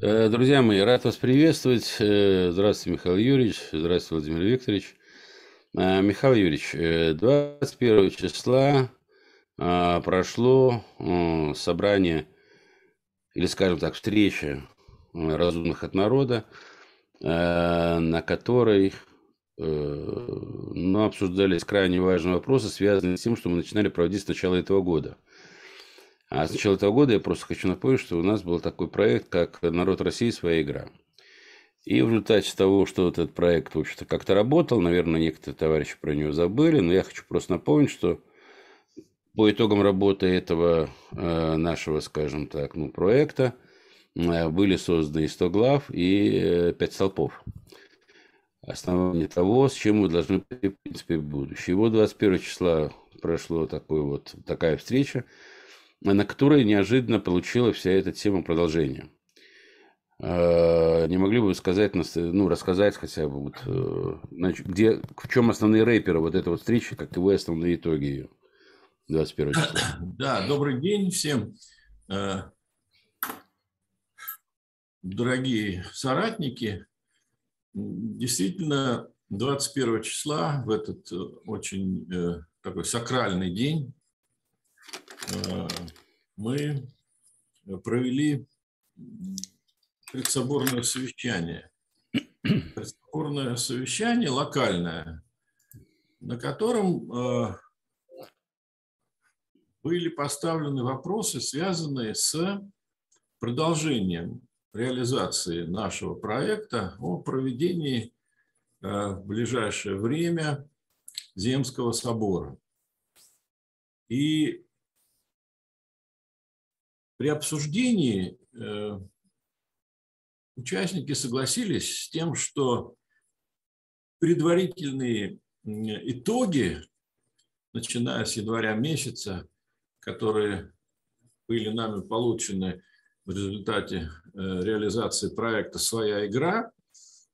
Э, друзья мои, рад вас приветствовать. Э, здравствуйте, Михаил Юрьевич. Здравствуйте, Владимир Викторович. Э, Михаил Юрьевич, 21 числа прошло собрание, или, скажем так, встреча разумных от народа, на которой ну, обсуждались крайне важные вопросы, связанные с тем, что мы начинали проводить с начала этого года – а с начала этого года я просто хочу напомнить, что у нас был такой проект, как «Народ России. Своя игра». И в результате того, что вот этот проект, в общем-то, как-то работал, наверное, некоторые товарищи про него забыли, но я хочу просто напомнить, что по итогам работы этого э, нашего, скажем так, ну, проекта э, были созданы 100 глав и э, 5 столпов. Основание того, с чем мы должны прийти, в принципе, в будущее. И вот 21 числа прошло такой вот, такая встреча, на которой неожиданно получила вся эта тема продолжения. А, не могли бы вы сказать, ну, рассказать хотя бы, вот, э, значит, где, в чем основные рэперы вот этой вот встречи, каковы основные итоги ее 21 числа? Да, добрый день всем. Э, дорогие соратники, действительно, 21 числа, в этот э, очень такой сакральный день, Э, мы провели предсоборное совещание. Предсоборное совещание локальное, на котором э, были поставлены вопросы, связанные с продолжением реализации нашего проекта о проведении э, в ближайшее время Земского собора. И при обсуждении э, участники согласились с тем, что предварительные итоги, начиная с января месяца, которые были нами получены в результате э, реализации проекта «Своя игра»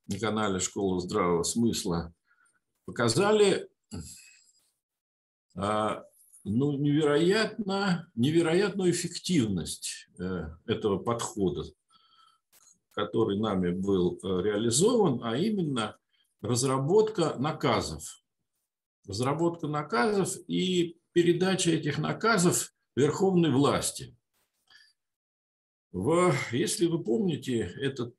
на канале «Школа здравого смысла», показали а, ну, невероятно, невероятную эффективность э, этого подхода, который нами был э, реализован, а именно разработка наказов. Разработка наказов и передача этих наказов верховной власти. В, если вы помните, этот,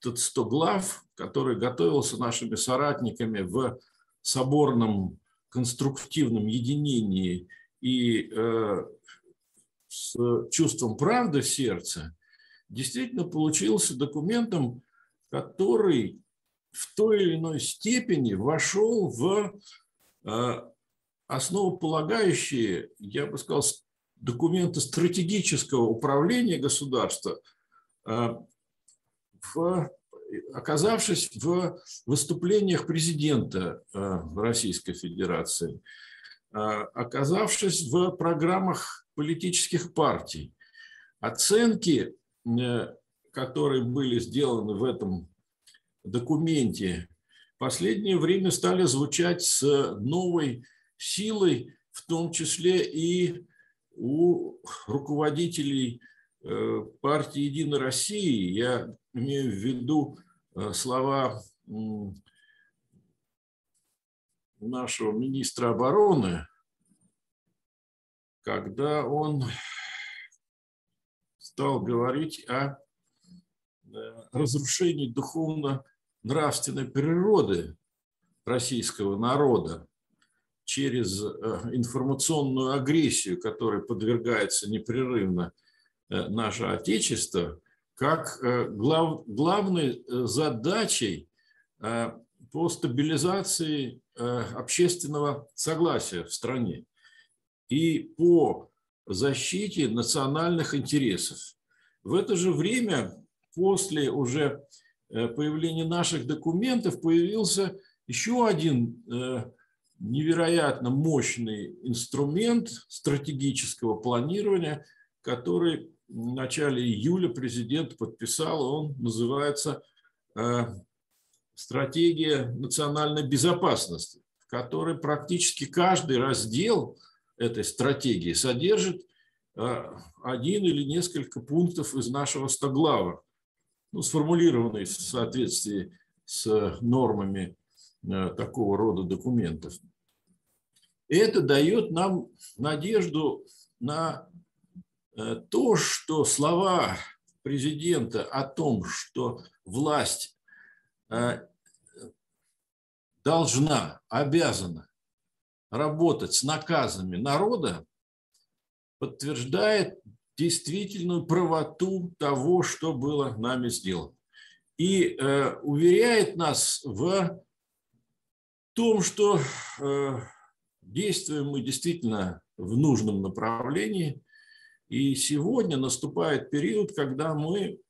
этот 100 глав, который готовился нашими соратниками в соборном конструктивном единении и э, с чувством правды в сердце, действительно получился документом, который в той или иной степени вошел в э, основополагающие, я бы сказал, документы стратегического управления государства, э, в, оказавшись в выступлениях президента Российской Федерации – оказавшись в программах политических партий. Оценки, э, которые были сделаны в этом документе, в последнее время стали звучать с новой силой, в том числе и у руководителей э, партии «Единая Россия». Я имею в виду э, слова нашего министра обороны, когда он стал говорить о э, разрушении духовно-нравственной природы российского народа через э, информационную агрессию, которой подвергается непрерывно э, наше Отечество, как глав, главной задачей по стабилизации Э, общественного согласия в стране и по защите национальных интересов. В это же время, после уже э, появления наших документов, появился еще один э, невероятно мощный инструмент стратегического планирования, который в начале июля президент подписал, он называется стратегия национальной безопасности, в которой практически каждый раздел этой стратегии содержит э, один или несколько пунктов из нашего стоглава. ну, сформулированный в соответствии с нормами э, такого рода документов. Это дает нам надежду на э, то, что слова президента о том, что власть э, должна, обязана работать с наказами народа, подтверждает действительную правоту того, что было нами сделано. И э, уверяет нас в том, что э, действуем мы действительно в нужном направлении. И сегодня наступает период, когда мы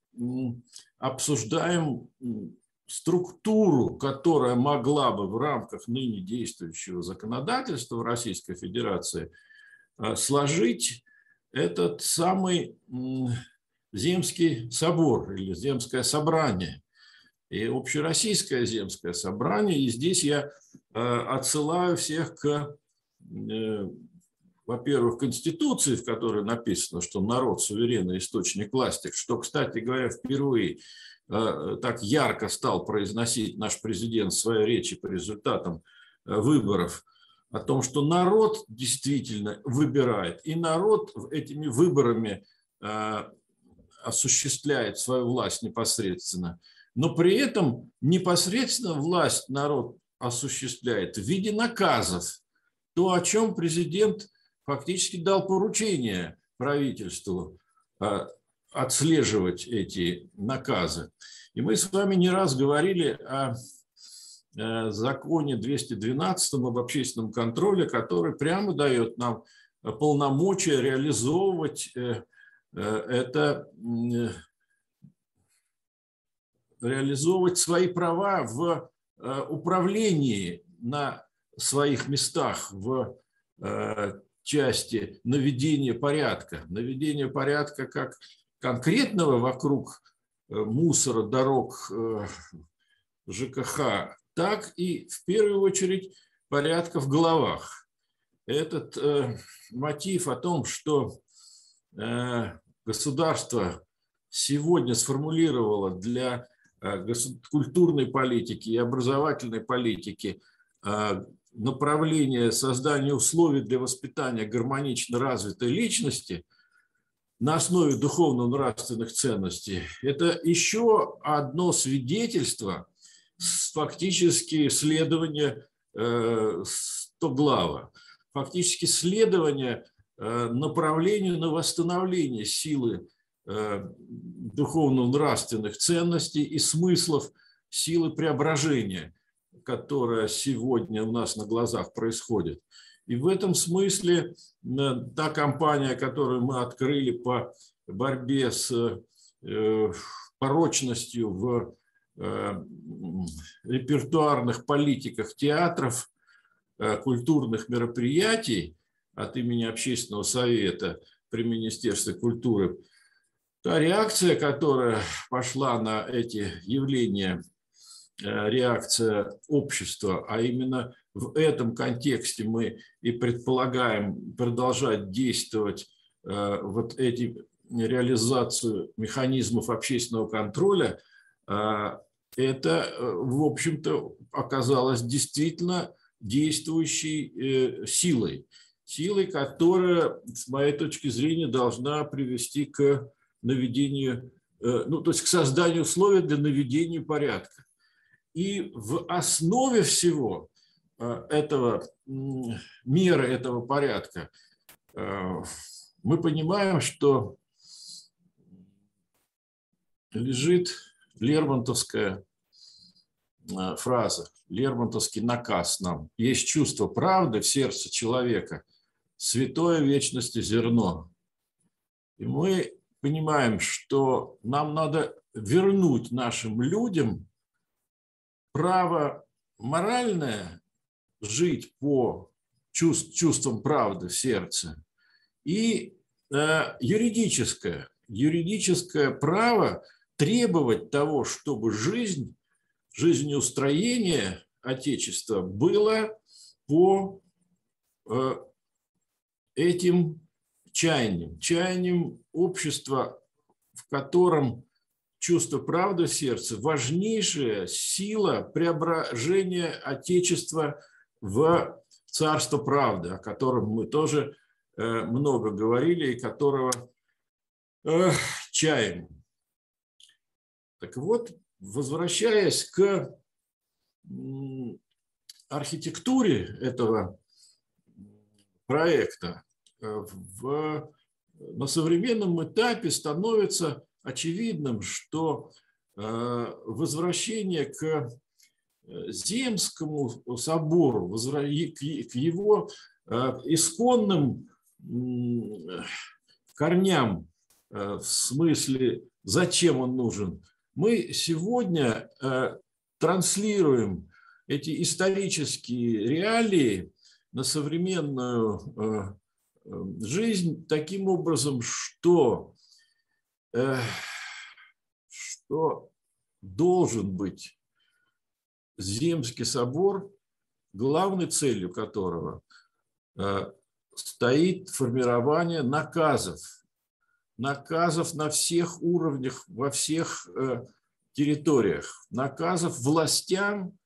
обсуждаем структуру, которая могла бы в рамках ныне действующего законодательства Российской Федерации э, сложить этот самый Земский собор или Земское собрание и Общероссийское Земское собрание. И здесь я э, отсылаю всех к, э, во-первых, Конституции, в которой написано, что народ – суверенный источник власти, что, кстати говоря, впервые э, так ярко стал произносить наш президент в своей речи по результатам выборов – о том, что народ действительно выбирает, и народ этими выборами э, осуществляет свою власть непосредственно. Но при этом непосредственно власть народ осуществляет в виде наказов. То, о чем президент фактически дал поручение правительству э, отслеживать эти наказы. И мы с вами не раз говорили о Э, законе 212 об общественном контроле, который прямо дает нам полномочия реализовывать э, это, реализовывать свои права в управлении на своих местах в части наведения порядка. Наведение порядка как конкретного вокруг мусора, дорог, ЖКХ, так и в первую очередь порядка в головах. Этот э, мотив о том, что э, государство сегодня сформулировало для э, культурной политики и образовательной политики э, направление создания условий для воспитания гармонично развитой личности на основе духовно-нравственных ценностей, это еще одно свидетельство – фактически следование э, Стоглава, фактически следование э, направлению на восстановление силы э, духовно-нравственных ценностей и смыслов силы преображения, которая сегодня у нас на глазах происходит. И в этом смысле та кампания, которую мы открыли по борьбе с порочностью в Э, репертуарных политиках театров, э, культурных мероприятий от имени Общественного совета при Министерстве культуры, та реакция, которая пошла на эти явления, э, реакция общества, а именно в этом контексте мы и предполагаем продолжать действовать вот эти реализацию механизмов общественного контроля, это, э, в общем-то, оказалось действительно действующей э, силой. Силой, которая, с моей точки зрения, должна привести к наведению, э, ну, то есть к созданию условий для наведения порядка. И в основе всего этого, меры этого порядка мы понимаем, что лежит Лермонтовская э, фраза, Лермонтовский наказ нам. Есть чувство правды в сердце человека, святое вечности зерно. И мы понимаем, что нам надо вернуть нашим людям право моральное жить по чувств, чувствам правды в сердце и э, юридическое, юридическое право – требовать того, чтобы жизнь, жизнеустроение Отечества было по э, этим чаяниям, чаяниям общества, в котором чувство правды в сердце – важнейшая сила преображения Отечества в царство правды, о котором мы тоже э, много говорили и которого э, чаем. Так вот, возвращаясь к архитектуре этого проекта, э, в, на современном этапе становится очевидным, что э, возвращение к э, Земскому собору, к его исконным корням, в смысле, зачем он нужен, мы сегодня транслируем эти исторические реалии на современную э, э, жизнь таким образом, что, э, что должен быть Земский собор, главной целью которого стоит формирование наказов, наказов на всех уровнях, во всех территориях, наказов властям,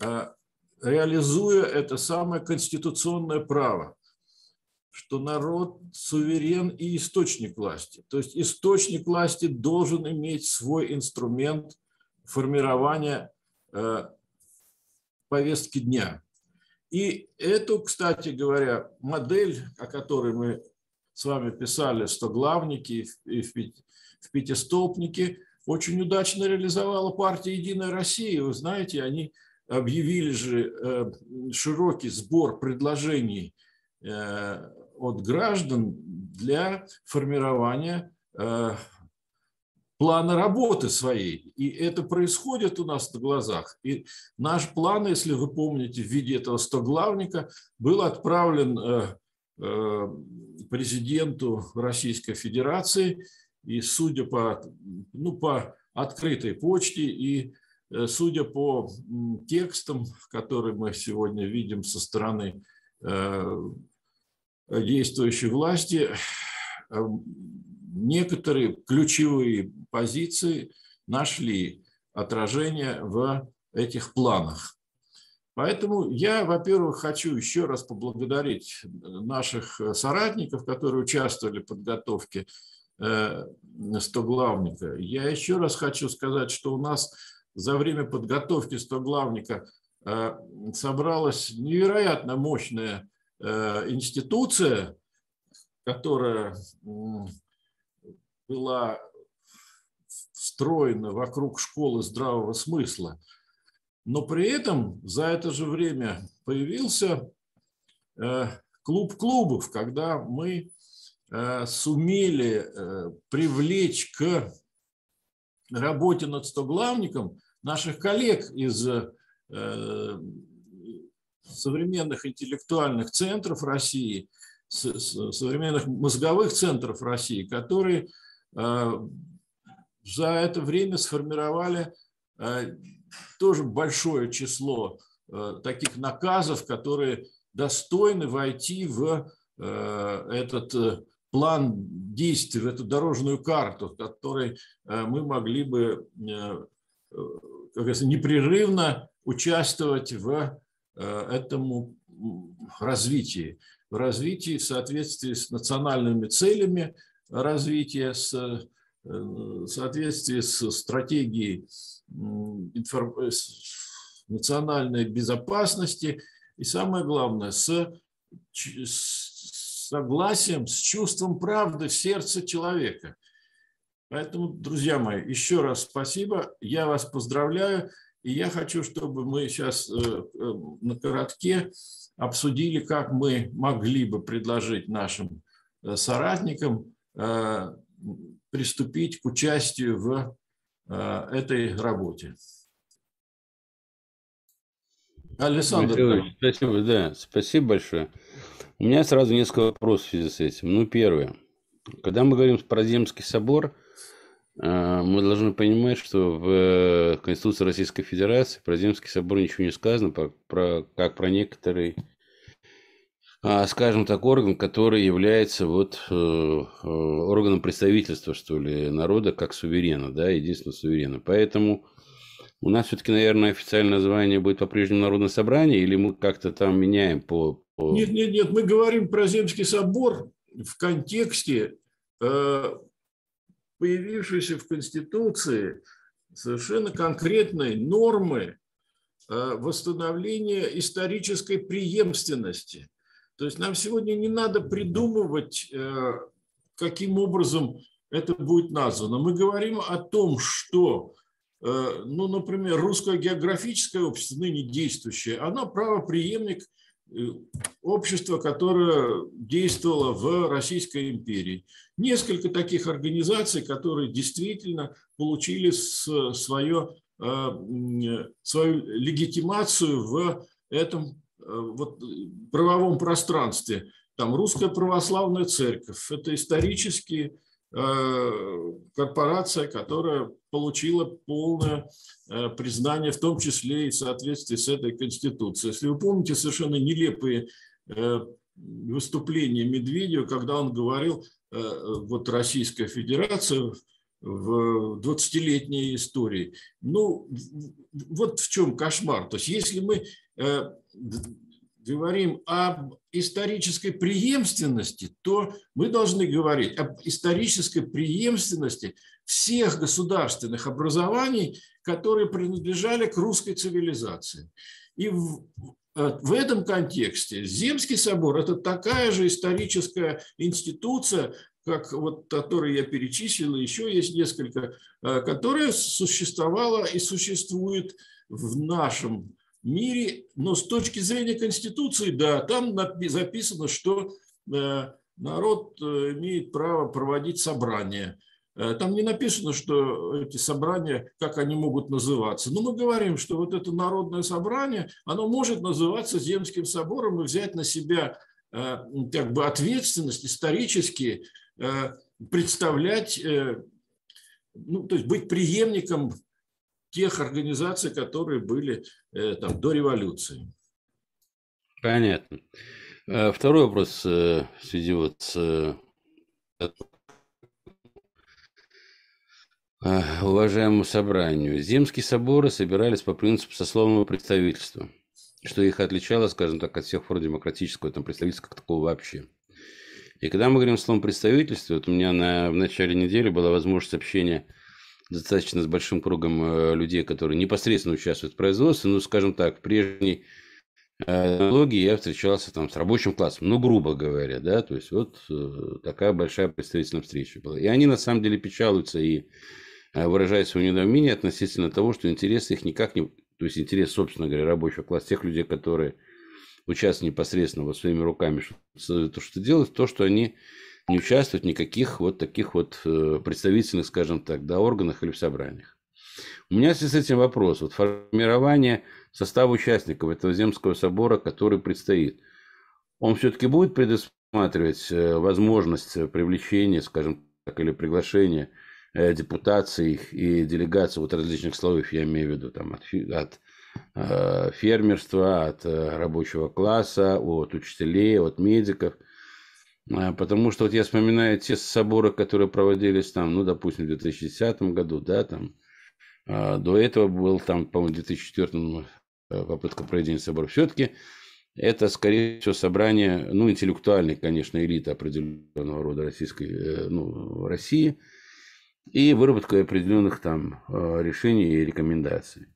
а, реализуя это самое конституционное право, что народ суверен и источник власти. То есть источник власти должен иметь свой инструмент формирования э, повестки дня. И эту, кстати говоря, модель, о которой мы с вами писали в стоглавнике и в пятистолбнике, очень удачно реализовала партия «Единая Россия». Вы знаете, они объявили же э, широкий сбор предложений э, от граждан для формирования э, плана работы своей. И это происходит у нас на глазах. И наш план, если вы помните, в виде этого стоглавника был отправлен президенту Российской Федерации. И судя по, ну, по открытой почте и Э, судя по текстам, которые мы сегодня видим со стороны э, действующей власти, э, некоторые ключевые позиции нашли отражение в этих планах. Поэтому я, во-первых, хочу еще раз поблагодарить наших соратников, которые участвовали в подготовке стоглавника. Я еще раз хочу сказать, что у нас за время подготовки стоглавника э, собралась невероятно мощная э, институция, которая была встроена вокруг школы здравого смысла. Но при этом за это же время появился э, клуб клубов, когда мы сумели привлечь к работе над стоглавником наших коллег из э, современных интеллектуальных центров России, современных мозговых центров России, которые э, за это время сформировали э, тоже большое число таких наказов, которые достойны войти в этот план действий, в эту дорожную карту, которой мы могли бы как непрерывно участвовать в э, этому развитии, в развитии в соответствии с национальными целями развития, с, э, в соответствии с стратегией национальной безопасности и, самое главное, с, с согласием, с чувством правды в сердце человека – Поэтому, друзья мои, еще раз спасибо. Я вас поздравляю. И я хочу, чтобы мы сейчас э, э, на коротке обсудили, как мы могли бы предложить нашим э, соратникам приступить к участию в этой работе. Александр. Спасибо, да, спасибо большое. У меня сразу несколько вопросов в связи с этим. Ну, первое. Когда мы говорим про Земский собор, мы должны понимать, что в Конституции Российской Федерации про Земский собор ничего не сказано, про, про, как про некоторый а, скажем так, орган, который является вот э, э, органом представительства, что ли, народа как суверена, да, единственного суверена. Поэтому у нас все-таки, наверное, официальное название будет по-прежнему Народное собрание, или мы как-то там меняем по. Нет, нет, нет, мы говорим про Земский собор в контексте э, появившейся в Конституции совершенно конкретной нормы э, восстановления исторической преемственности. То есть нам сегодня не надо придумывать, э, каким образом это будет названо. Мы говорим о том, что, э, ну, например, русское географическое общество, ныне действующее, оно правоприемник э, общества, которое действовало в Российской империи. Несколько таких организаций, которые действительно получили свое, свою легитимацию в этом Э, вот, правовом пространстве. Там русская православная церковь – это исторически э, корпорация, которая получила полное э, признание, в том числе и в соответствии с этой конституцией. Если вы помните совершенно нелепые выступления Медведева, когда он говорил, вот Российская Федерация в 20-летней истории. Ну, вот в чем кошмар. То есть если мы Э, говорим об исторической преемственности, то мы должны говорить об исторической преемственности всех государственных образований, которые принадлежали к русской цивилизации. И в, э, в этом контексте Земский собор – это такая же историческая институция, как вот который я перечислил, еще есть несколько, э, которая существовала и существует в нашем мире, но с точки зрения Конституции, да, там записано, что э, народ э, имеет право проводить собрания. Э, там не написано, что эти собрания, как они могут называться. Но мы говорим, что вот это народное собрание, оно может называться Земским собором и взять на себя как бы ответственность исторически представлять, ну, то есть быть преемником тех организаций, которые были э, там, до революции. Понятно. Э, второй вопрос э, в связи вот с уважаемому собранию. Земские соборы собирались по принципу сословного представительства, что их отличало, скажем так, от всех форм демократического там, представительства как такого вообще. И когда мы говорим о словом представительстве, вот у меня на, в начале недели была возможность общения достаточно с большим кругом э, людей, которые непосредственно участвуют в производстве. Ну, скажем так, в прежней э, аналогии я встречался там с рабочим классом, ну, грубо говоря, да, то есть вот э, такая большая представительная встреча была. И они на самом деле печалуются и выражают свое недоумение относительно того, что интересы их никак не... То есть интерес, собственно говоря, рабочего класса, тех людей, которые участвуют непосредственно вот своими руками, то, что делают, то, что они не участвовать в никаких вот таких вот э, представительных, скажем так, да, органах или в собраниях. У меня в связи с этим вопрос. Вот формирование состава участников этого Земского собора, который предстоит, он все-таки будет предусматривать э, возможность привлечения, скажем так, или приглашения э, депутаций и делегаций вот различных слоев, я имею в виду там от, от фермерства, от рабочего класса, от учителей, от медиков – потому что вот я вспоминаю те соборы, которые проводились там, ну, допустим, в 2010 году, да, там, а, до этого был там, по-моему, в 2004 э, попытка проведения собора. Все-таки это, скорее всего, собрание, ну, интеллектуальной, конечно, элиты определенного рода российской, э, ну, России и выработка определенных там э, решений и рекомендаций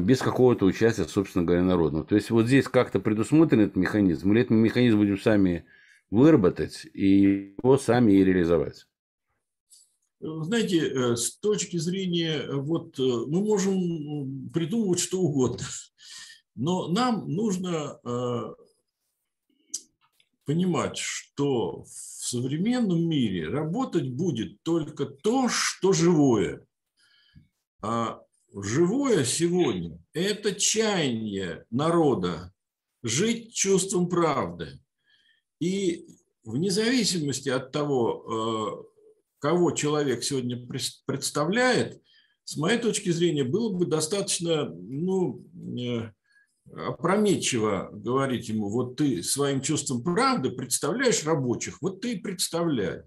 без какого-то участия, собственно говоря, народного. То есть вот здесь как-то предусмотрен этот механизм, или этот механизм будем сами выработать и его сами и реализовать? Знаете, э, с точки зрения, э, вот э, мы можем придумывать что угодно, но нам нужно понимать, что в современном мире работать будет только то, что живое. А живое сегодня – это чаяние народа жить чувством правды – и вне зависимости от того, э, кого человек сегодня представляет, с моей точки зрения, было бы достаточно ну, э, опрометчиво говорить ему, вот ты своим чувством правды представляешь рабочих, вот ты и представляй.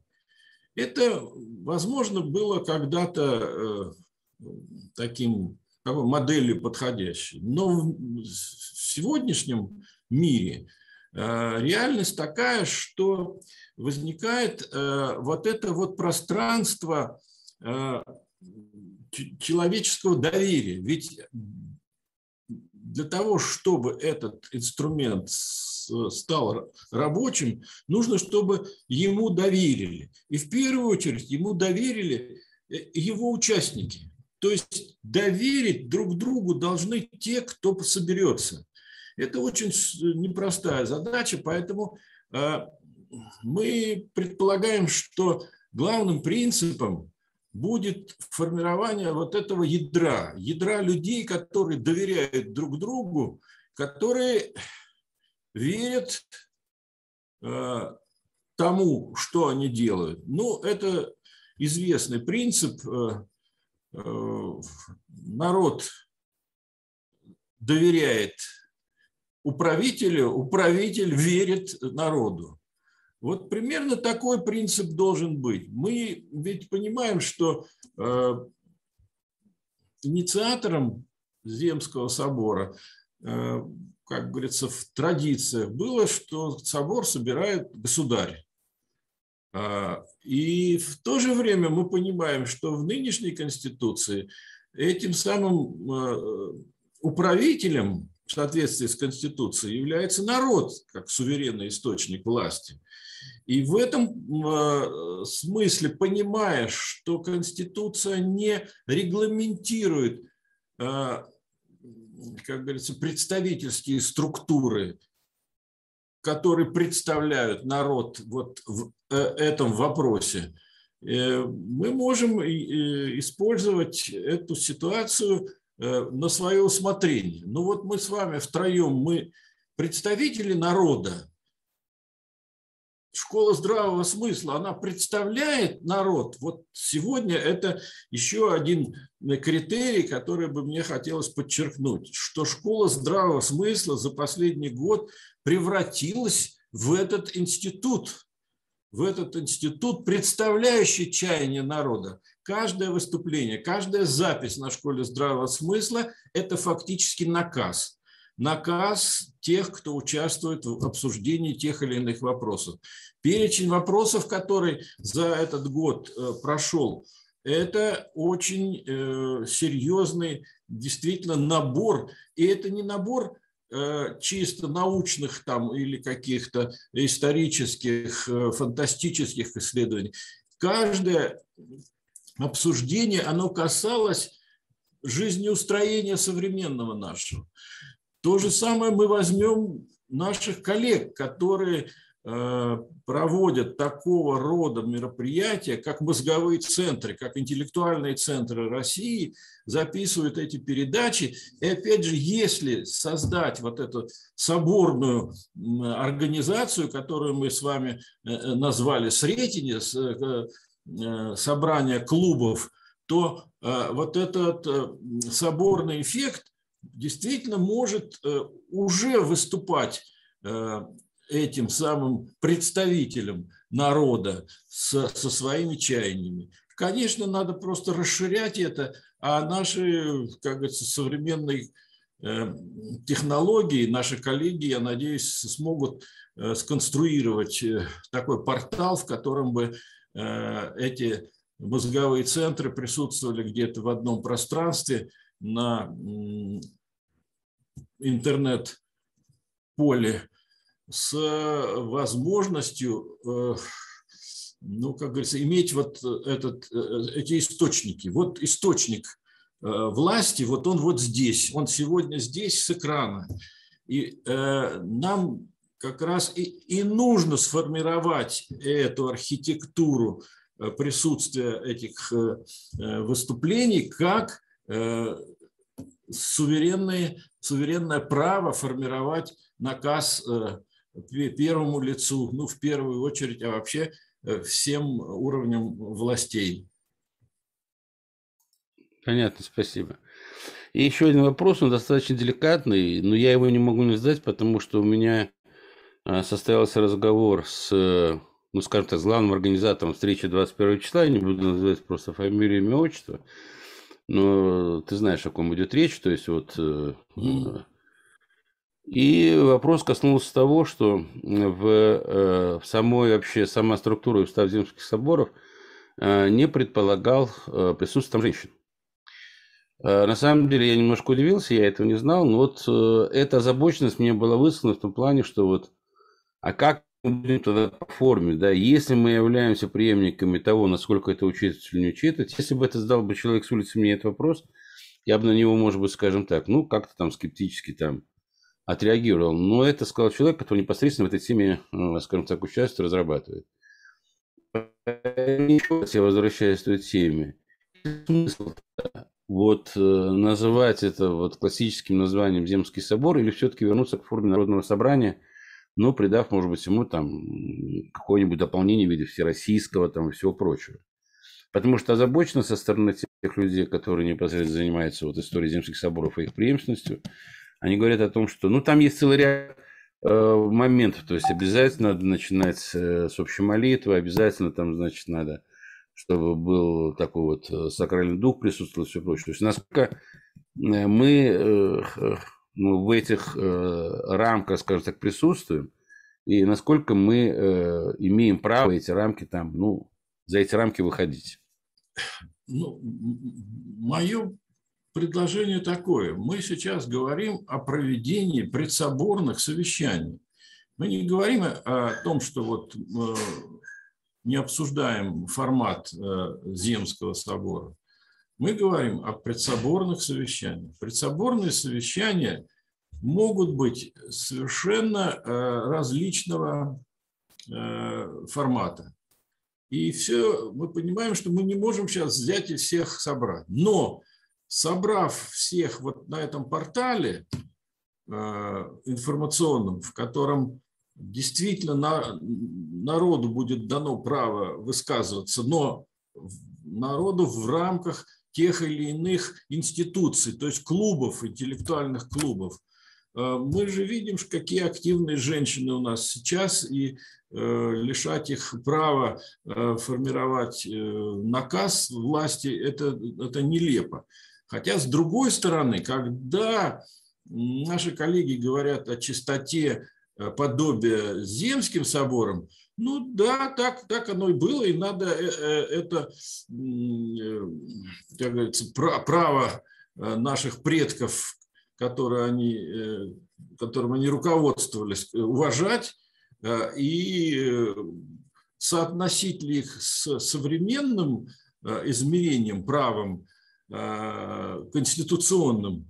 Это, возможно, было когда-то э, таким моделью подходящей. Но в сегодняшнем мире реальность такая, что возникает э, вот это вот пространство человеческого доверия. Ведь для того, чтобы этот инструмент стал рабочим, нужно, чтобы ему доверили. И в первую очередь ему доверили э, его участники. То есть доверить друг другу должны те, кто соберется. Это очень непростая задача, поэтому э, мы предполагаем, что главным принципом будет формирование вот этого ядра, ядра людей, которые доверяют друг другу, которые верят э, тому, что они делают. Ну, это известный принцип. Э, э, народ доверяет управителю, управитель верит народу. Вот примерно такой принцип должен быть. Мы ведь понимаем, что э, инициатором Земского собора, э, как говорится, в традициях было, что собор собирает государь. Э, и в то же время мы понимаем, что в нынешней Конституции этим самым э, управителем соответствии с Конституцией является народ как суверенный источник власти – и в этом э, смысле, понимая, что Конституция не регламентирует, э, как говорится, представительские структуры, которые представляют народ вот в э, этом вопросе, мы можем использовать эту ситуацию на свое усмотрение. Ну вот мы с вами втроем, мы представители народа, школа здравого смысла, она представляет народ. Вот сегодня это еще один критерий, который бы мне хотелось подчеркнуть, что школа здравого смысла за последний год превратилась в этот институт, в этот институт, представляющий чаяние народа. Каждое выступление, каждая запись на школе здравого смысла – это фактически наказ – наказ тех, кто участвует в обсуждении тех или иных вопросов. Перечень вопросов, который за этот год э, прошел, это очень э, серьезный действительно набор. И это не набор чисто научных там или каких-то исторических, фантастических исследований. Каждое обсуждение, оно касалось жизнеустроения современного нашего. То же самое мы возьмем наших коллег, которые э, проводят такого рода мероприятия, как мозговые центры, как интеллектуальные центры России, записывают эти передачи. И опять же, если создать вот эту соборную организацию, которую мы с вами э, э, назвали Сретение, собрание клубов, то вот этот соборный эффект действительно может э, уже выступать э, этим самым представителем народа со, со своими чаяниями. Конечно, надо просто расширять это, а наши, как говорится, современные э, технологии, наши коллеги, я надеюсь, смогут сконструировать такой портал, в котором бы эти мозговые центры присутствовали где-то в одном пространстве, на интернет-поле с возможностью, э, ну, как говорится, иметь вот этот, э, эти источники. Вот источник э, власти, вот он вот здесь, он сегодня здесь с экрана. И нам как раз и, и нужно сформировать эту архитектуру присутствия этих выступлений как Э, суверенное, суверенное право формировать наказ э, первому лицу, ну, в первую очередь, а вообще э, всем уровням властей. Понятно, спасибо. И еще один вопрос, он достаточно деликатный, но я его не могу не задать, потому что у меня а, состоялся разговор с, ну, скажем так, с главным организатором встречи 21 числа, я не буду называть просто фамилию, имя, отчество, но ты знаешь, о ком идет речь, то есть вот... Mm. И вопрос коснулся того, что в, э, в самой вообще, сама структура устав земских соборов не предполагал присутствие там женщин. На самом деле я немножко удивился, я этого не знал, но вот эта озабоченность мне была высказана в том плане, что вот а как мы будем тогда по форме, да, если мы являемся преемниками того, насколько это учитывается или не учитывается, если бы это задал бы человек с улицы мне этот вопрос, я бы на него, может быть, скажем так, ну, как-то там скептически там отреагировал. Но это сказал человек, который непосредственно в этой теме, скажем так, участвует, разрабатывает. Я возвращаюсь к этой теме. Смысл вот э, называть это вот классическим названием Земский собор или все-таки вернуться к форме народного собрания – но придав, может быть, ему там какое-нибудь дополнение в виде всероссийского там и всего прочего. Потому что озабоченно со стороны тех людей, которые непосредственно занимаются вот историей земских соборов и их преемственностью, они говорят о том, что ну там есть целый ряд э, моментов, то есть обязательно надо начинать с, с общей молитвы, обязательно там, значит, надо, чтобы был такой вот э, сакральный дух присутствовал и все прочее. То есть насколько э, мы э, ну, в этих э, рамках, скажем так, присутствуем, и насколько мы э, имеем право эти рамки там, ну, за эти рамки выходить. Ну, мое предложение такое. Мы сейчас говорим о проведении предсоборных совещаний. Мы не говорим о том, что вот э, не обсуждаем формат э, Земского собора. Мы говорим о предсоборных совещаниях. Предсоборные совещания могут быть совершенно э, различного формата. И все, мы понимаем, что мы не можем сейчас взять и всех собрать. Но собрав всех вот на этом портале э, информационном, в котором действительно на, народу будет дано право высказываться, но народу в рамках тех или иных институций, то есть клубов, интеллектуальных клубов. Э, мы же видим, какие активные женщины у нас сейчас, и э, лишать их права формировать наказ власти, это, это нелепо. Хотя, с другой стороны, когда наши коллеги говорят о чистоте подобия земским собором, ну да, так, так оно и было, и надо э, э, это, э, как говорится, право наших предков, которые они, которым они руководствовались, уважать и соотносить ли их с современным измерением, правом конституционным,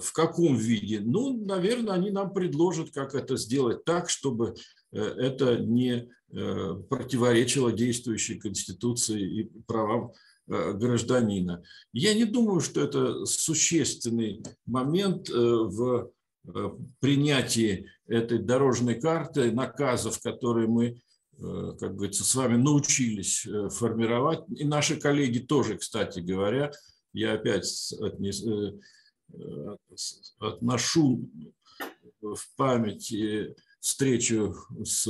в каком виде? Ну, наверное, они нам предложат, как это сделать так, чтобы это не Э, противоречило действующей Конституции и правам э, гражданина. Я не думаю, что это существенный момент э, в принятии этой дорожной карты, наказов, которые мы, как говорится, с вами научились формировать. И наши коллеги тоже, кстати говоря, я опять отнес, отношу в память встречу с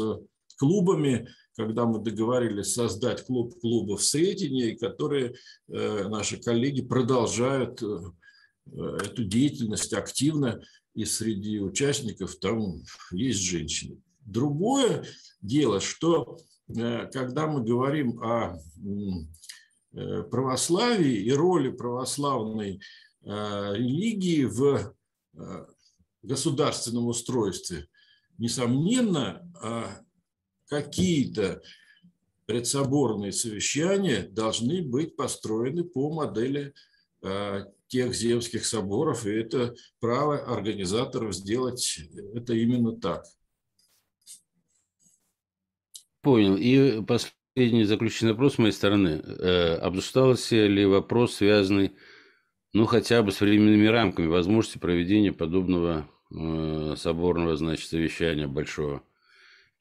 клубами, когда мы договорились создать клуб клубов Сретения, которые э, наши коллеги продолжают э, эту деятельность активно, и среди участников там есть женщины. Другое дело, что э, когда мы говорим о православии и роли православной религии в государственном устройстве, несомненно, какие-то предсоборные совещания должны быть построены по модели э, тех земских соборов, и это право организаторов сделать это именно так. Понял. И последний заключительный вопрос с моей стороны. Э, обсуждался ли вопрос, связанный, ну, хотя бы с временными рамками возможности проведения подобного э, соборного, значит, совещания большого?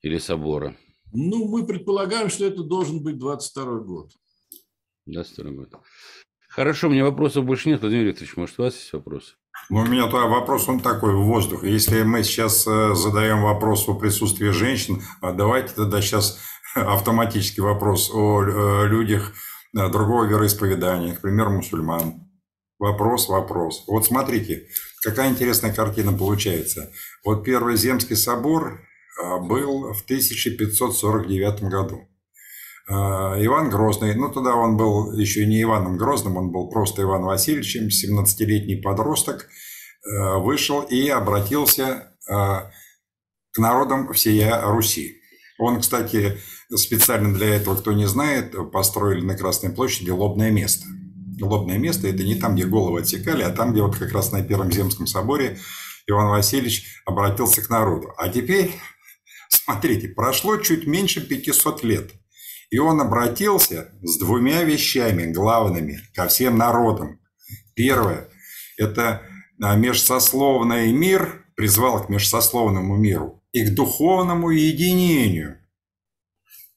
или собора? Ну, мы предполагаем, что это должен быть 22 год. 22 год. Хорошо, у меня вопросов больше нет. Владимир Викторович, может, у вас есть вопросы? Ну, у меня то вопрос, он такой, в воздух. Если мы сейчас э, задаем вопрос о присутствии женщин, а давайте тогда сейчас автоматический вопрос о э, людях э, другого вероисповедания, к примеру, мусульман. Вопрос, вопрос. Вот смотрите, какая интересная картина получается. Вот первый Земский собор был в 1549 году. Иван Грозный, ну тогда он был еще не Иваном Грозным, он был просто Иван Васильевичем, 17-летний подросток, вышел и обратился к народам всей Руси. Он, кстати, специально для этого, кто не знает, построили на Красной площади лобное место. Лобное место – это не там, где головы отсекали, а там, где вот как раз на Первом Земском соборе Иван Васильевич обратился к народу. А теперь, смотрите, прошло чуть меньше 500 лет, и он обратился с двумя вещами главными ко всем народам. Первое – это межсословный мир, призвал к межсословному миру и к духовному единению.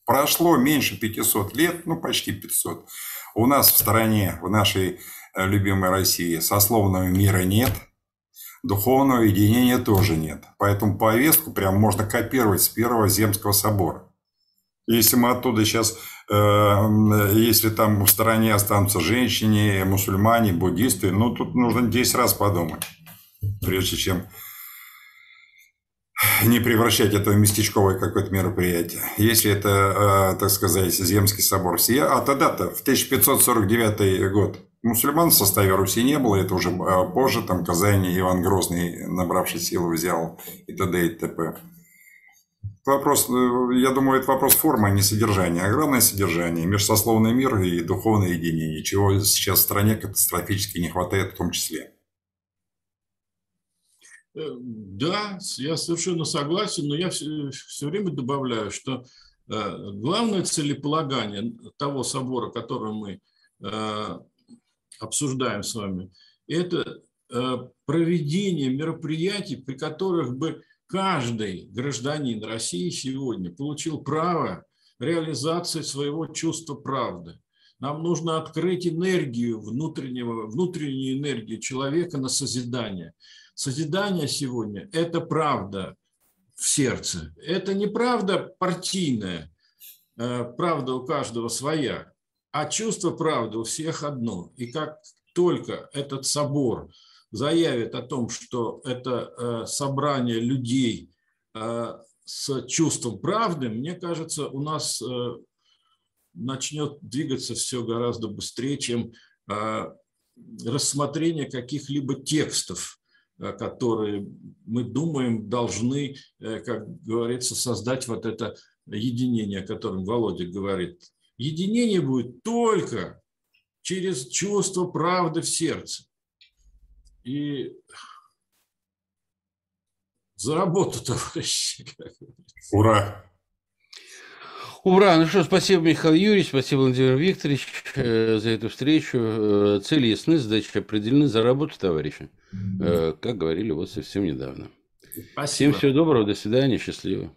Прошло меньше 500 лет, ну почти 500. У нас в стране, в нашей э, любимой России, сословного мира нет, духовного единения тоже нет. Поэтому повестку прям можно копировать с первого Земского собора. Если мы оттуда сейчас, э, если там в стороне останутся женщины, мусульмане, буддисты, ну тут нужно 10 раз подумать, прежде чем не превращать это в местечковое какое-то мероприятие. Если это, э, так сказать, Земский собор всея, а тогда-то, в 1549 год, мусульман в составе Руси не было, это уже э, позже, там Казань Иван Грозный, набравший силу, взял и т.д. и т.п. Вопрос, э, я думаю, это вопрос формы, а не содержания. А главное содержание, межсословный мир и духовное единение, чего сейчас в стране катастрофически не хватает в том числе. Э, да, я совершенно согласен, но я все, все время добавляю, что э, главное целеполагание того собора, который мы э, обсуждаем с вами, это проведение мероприятий, при которых бы каждый гражданин России сегодня получил право реализации своего чувства правды. Нам нужно открыть энергию внутреннего, внутреннюю энергию человека на созидание – Созидание сегодня – это правда в сердце. Это не правда партийная, э, правда у каждого своя, а чувство правды у всех одно. И как только этот собор заявит о том, что это э, собрание людей э, с чувством правды, мне кажется, у нас начнет двигаться все гораздо быстрее, чем рассмотрение каких-либо текстов которые мы думаем должны, э, как говорится, создать вот это единение, о котором Володя говорит. Единение будет только через чувство правды в сердце. И за работу, товарищи. Ура! Ура! Ну что, спасибо, Михаил Юрьевич, спасибо, Владимир Викторович, э, за эту встречу. Э, цели ясны, задачи определены, за работу, товарищи. Э, как говорили вот совсем недавно. Спасибо. Всем всего доброго, до свидания, счастливо.